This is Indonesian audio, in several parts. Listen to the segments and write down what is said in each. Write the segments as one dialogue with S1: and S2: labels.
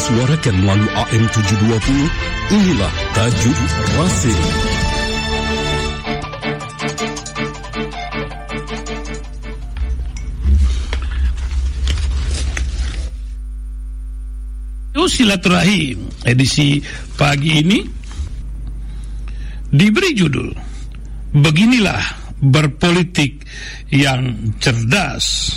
S1: disuarakan melalui AM 720, inilah Tajuk Rasim.
S2: silaturahim edisi pagi ini diberi judul Beginilah berpolitik yang cerdas.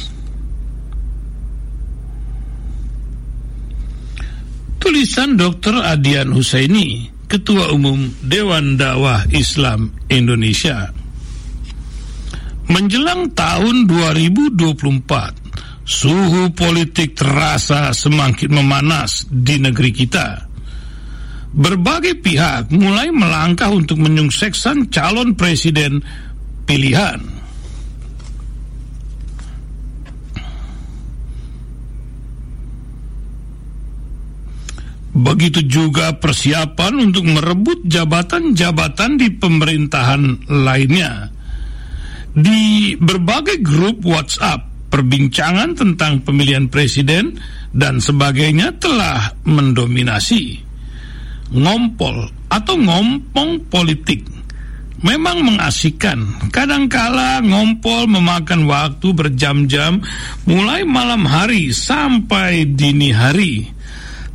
S2: Tulisan Dr. Adian Husaini, Ketua Umum Dewan Dakwah Islam Indonesia. Menjelang tahun 2024, suhu politik terasa semakin memanas di negeri kita. Berbagai pihak mulai melangkah untuk menyukseskan calon presiden pilihan. Begitu juga persiapan untuk merebut jabatan-jabatan di pemerintahan lainnya. Di berbagai grup WhatsApp perbincangan tentang pemilihan presiden dan sebagainya telah mendominasi. Ngompol atau ngompong politik memang mengasihkan. Kadangkala ngompol memakan waktu berjam-jam mulai malam hari sampai dini hari.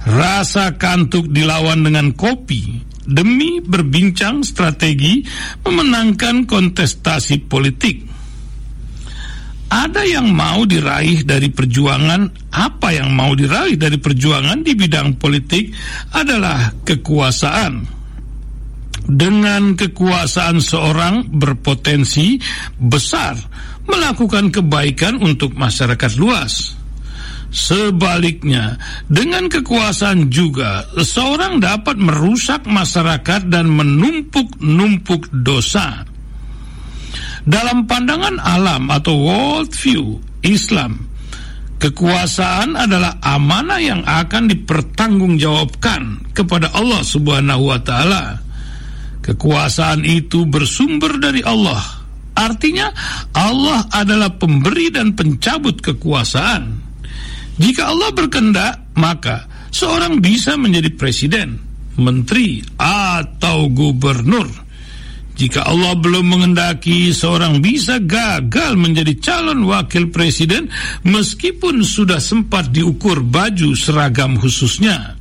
S2: Rasa kantuk dilawan dengan kopi demi berbincang strategi memenangkan kontestasi politik ada yang mau diraih dari perjuangan, apa yang mau diraih dari perjuangan di bidang politik adalah kekuasaan. Dengan kekuasaan seorang berpotensi besar melakukan kebaikan untuk masyarakat luas. Sebaliknya, dengan kekuasaan juga seorang dapat merusak masyarakat dan menumpuk-numpuk dosa dalam pandangan alam atau world view Islam, kekuasaan adalah amanah yang akan dipertanggungjawabkan kepada Allah Subhanahu wa taala. Kekuasaan itu bersumber dari Allah. Artinya Allah adalah pemberi dan pencabut kekuasaan. Jika Allah berkehendak, maka seorang bisa menjadi presiden, menteri, atau gubernur jika Allah belum mengendaki seorang bisa gagal menjadi calon wakil presiden meskipun sudah sempat diukur baju seragam khususnya.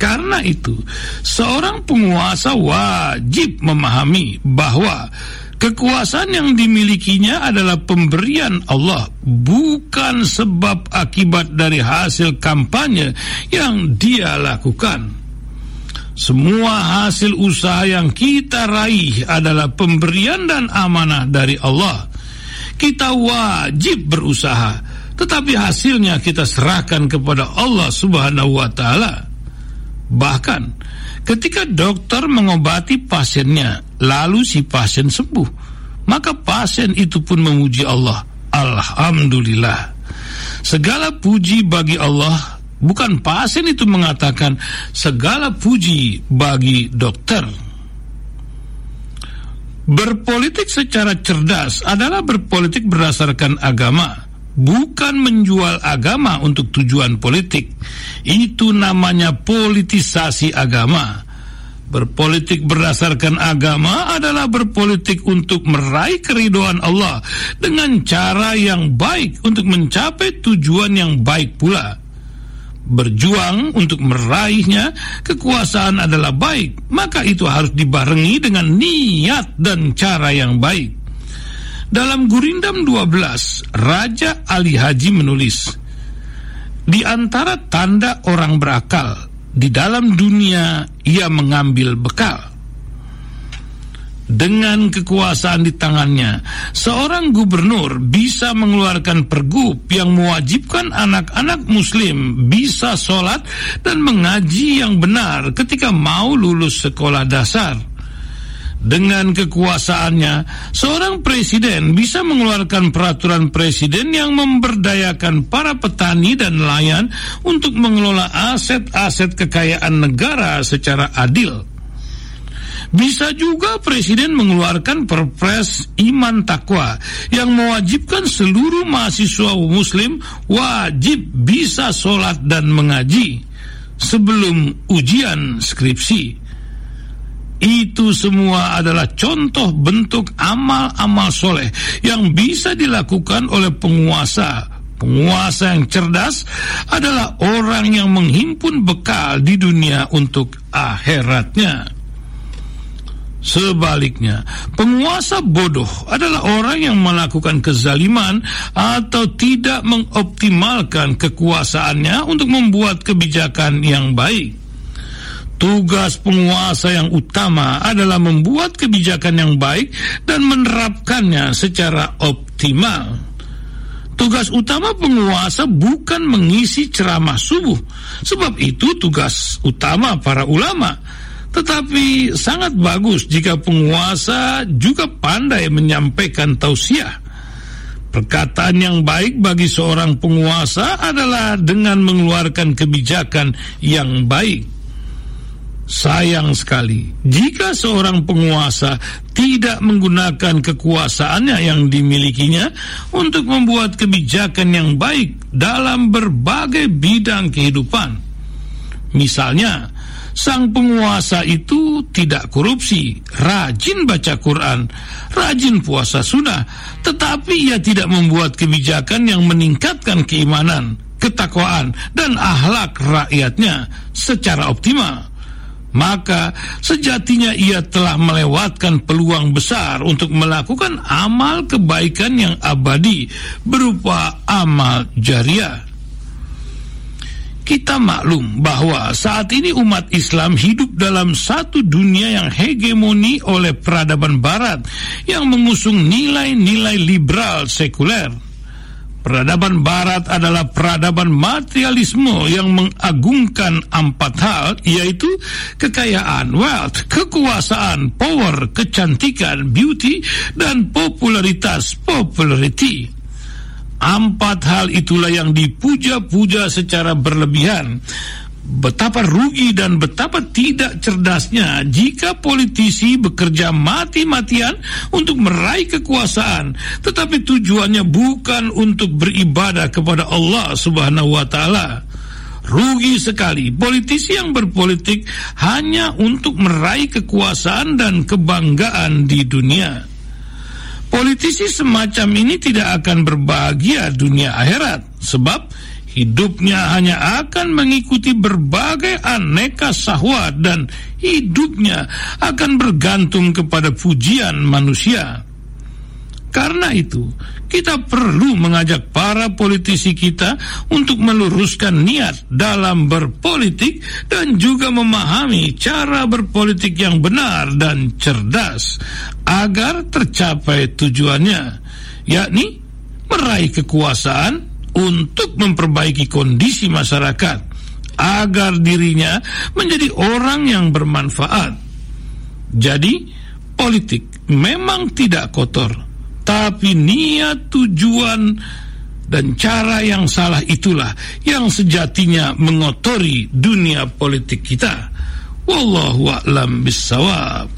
S2: Karena itu, seorang penguasa wajib memahami bahwa kekuasaan yang dimilikinya adalah pemberian Allah, bukan sebab akibat dari hasil kampanye yang dia lakukan. Semua hasil usaha yang kita raih adalah pemberian dan amanah dari Allah. Kita wajib berusaha, tetapi hasilnya kita serahkan kepada Allah Subhanahu wa taala. Bahkan ketika dokter mengobati pasiennya, lalu si pasien sembuh, maka pasien itu pun memuji Allah. Alhamdulillah. Segala puji bagi Allah Bukan pasien itu mengatakan segala puji bagi dokter. Berpolitik secara cerdas adalah berpolitik berdasarkan agama, bukan menjual agama untuk tujuan politik. Itu namanya politisasi agama. Berpolitik berdasarkan agama adalah berpolitik untuk meraih keridoan Allah dengan cara yang baik untuk mencapai tujuan yang baik pula berjuang untuk meraihnya, kekuasaan adalah baik, maka itu harus dibarengi dengan niat dan cara yang baik. Dalam Gurindam 12, Raja Ali Haji menulis, di antara tanda orang berakal, di dalam dunia ia mengambil bekal dengan kekuasaan di tangannya, seorang gubernur bisa mengeluarkan pergub yang mewajibkan anak-anak muslim bisa sholat dan mengaji yang benar ketika mau lulus sekolah dasar. Dengan kekuasaannya, seorang presiden bisa mengeluarkan peraturan presiden yang memberdayakan para petani dan nelayan untuk mengelola aset-aset kekayaan negara secara adil Bisa juga Presiden mengeluarkan perpres iman takwa yang mewajibkan seluruh mahasiswa muslim wajib bisa sholat dan mengaji sebelum ujian skripsi. Itu semua adalah contoh bentuk amal-amal soleh yang bisa dilakukan oleh penguasa. Penguasa yang cerdas adalah orang yang menghimpun bekal di dunia untuk akhiratnya. Sebaliknya, penguasa bodoh adalah orang yang melakukan kezaliman atau tidak mengoptimalkan kekuasaannya untuk membuat kebijakan yang baik. Tugas penguasa yang utama adalah membuat kebijakan yang baik dan menerapkannya secara optimal. Tugas utama penguasa bukan mengisi ceramah subuh, sebab itu tugas utama para ulama tetapi sangat bagus jika penguasa juga pandai menyampaikan tausiah. Perkataan yang baik bagi seorang penguasa adalah dengan mengeluarkan kebijakan yang baik. Sayang sekali jika seorang penguasa tidak menggunakan kekuasaannya yang dimilikinya untuk membuat kebijakan yang baik dalam berbagai bidang kehidupan. Misalnya, sang penguasa itu tidak korupsi, rajin baca Quran, rajin puasa sunnah, tetapi ia tidak membuat kebijakan yang meningkatkan keimanan, ketakwaan, dan akhlak rakyatnya secara optimal. Maka sejatinya ia telah melewatkan peluang besar untuk melakukan amal kebaikan yang abadi berupa amal jariah kita maklum bahwa saat ini umat Islam hidup dalam satu dunia yang hegemoni oleh peradaban barat yang mengusung nilai-nilai liberal sekuler. Peradaban barat adalah peradaban materialisme yang mengagungkan empat hal yaitu kekayaan, wealth, kekuasaan, power, kecantikan, beauty, dan popularitas, popularity. Empat hal itulah yang dipuja-puja secara berlebihan. Betapa rugi dan betapa tidak cerdasnya jika politisi bekerja mati-matian untuk meraih kekuasaan, tetapi tujuannya bukan untuk beribadah kepada Allah Subhanahu wa taala. Rugi sekali politisi yang berpolitik hanya untuk meraih kekuasaan dan kebanggaan di dunia. Politisi semacam ini tidak akan berbahagia dunia akhirat sebab hidupnya hanya akan mengikuti berbagai aneka sahwat dan hidupnya akan bergantung kepada pujian manusia. Karena itu, kita perlu mengajak para politisi kita untuk meluruskan niat dalam berpolitik dan juga memahami cara berpolitik yang benar dan cerdas agar tercapai tujuannya, yakni meraih kekuasaan untuk memperbaiki kondisi masyarakat agar dirinya menjadi orang yang bermanfaat. Jadi, politik memang tidak kotor tapi niat tujuan dan cara yang salah itulah yang sejatinya mengotori dunia politik kita. Wallahu a'lam bissawab.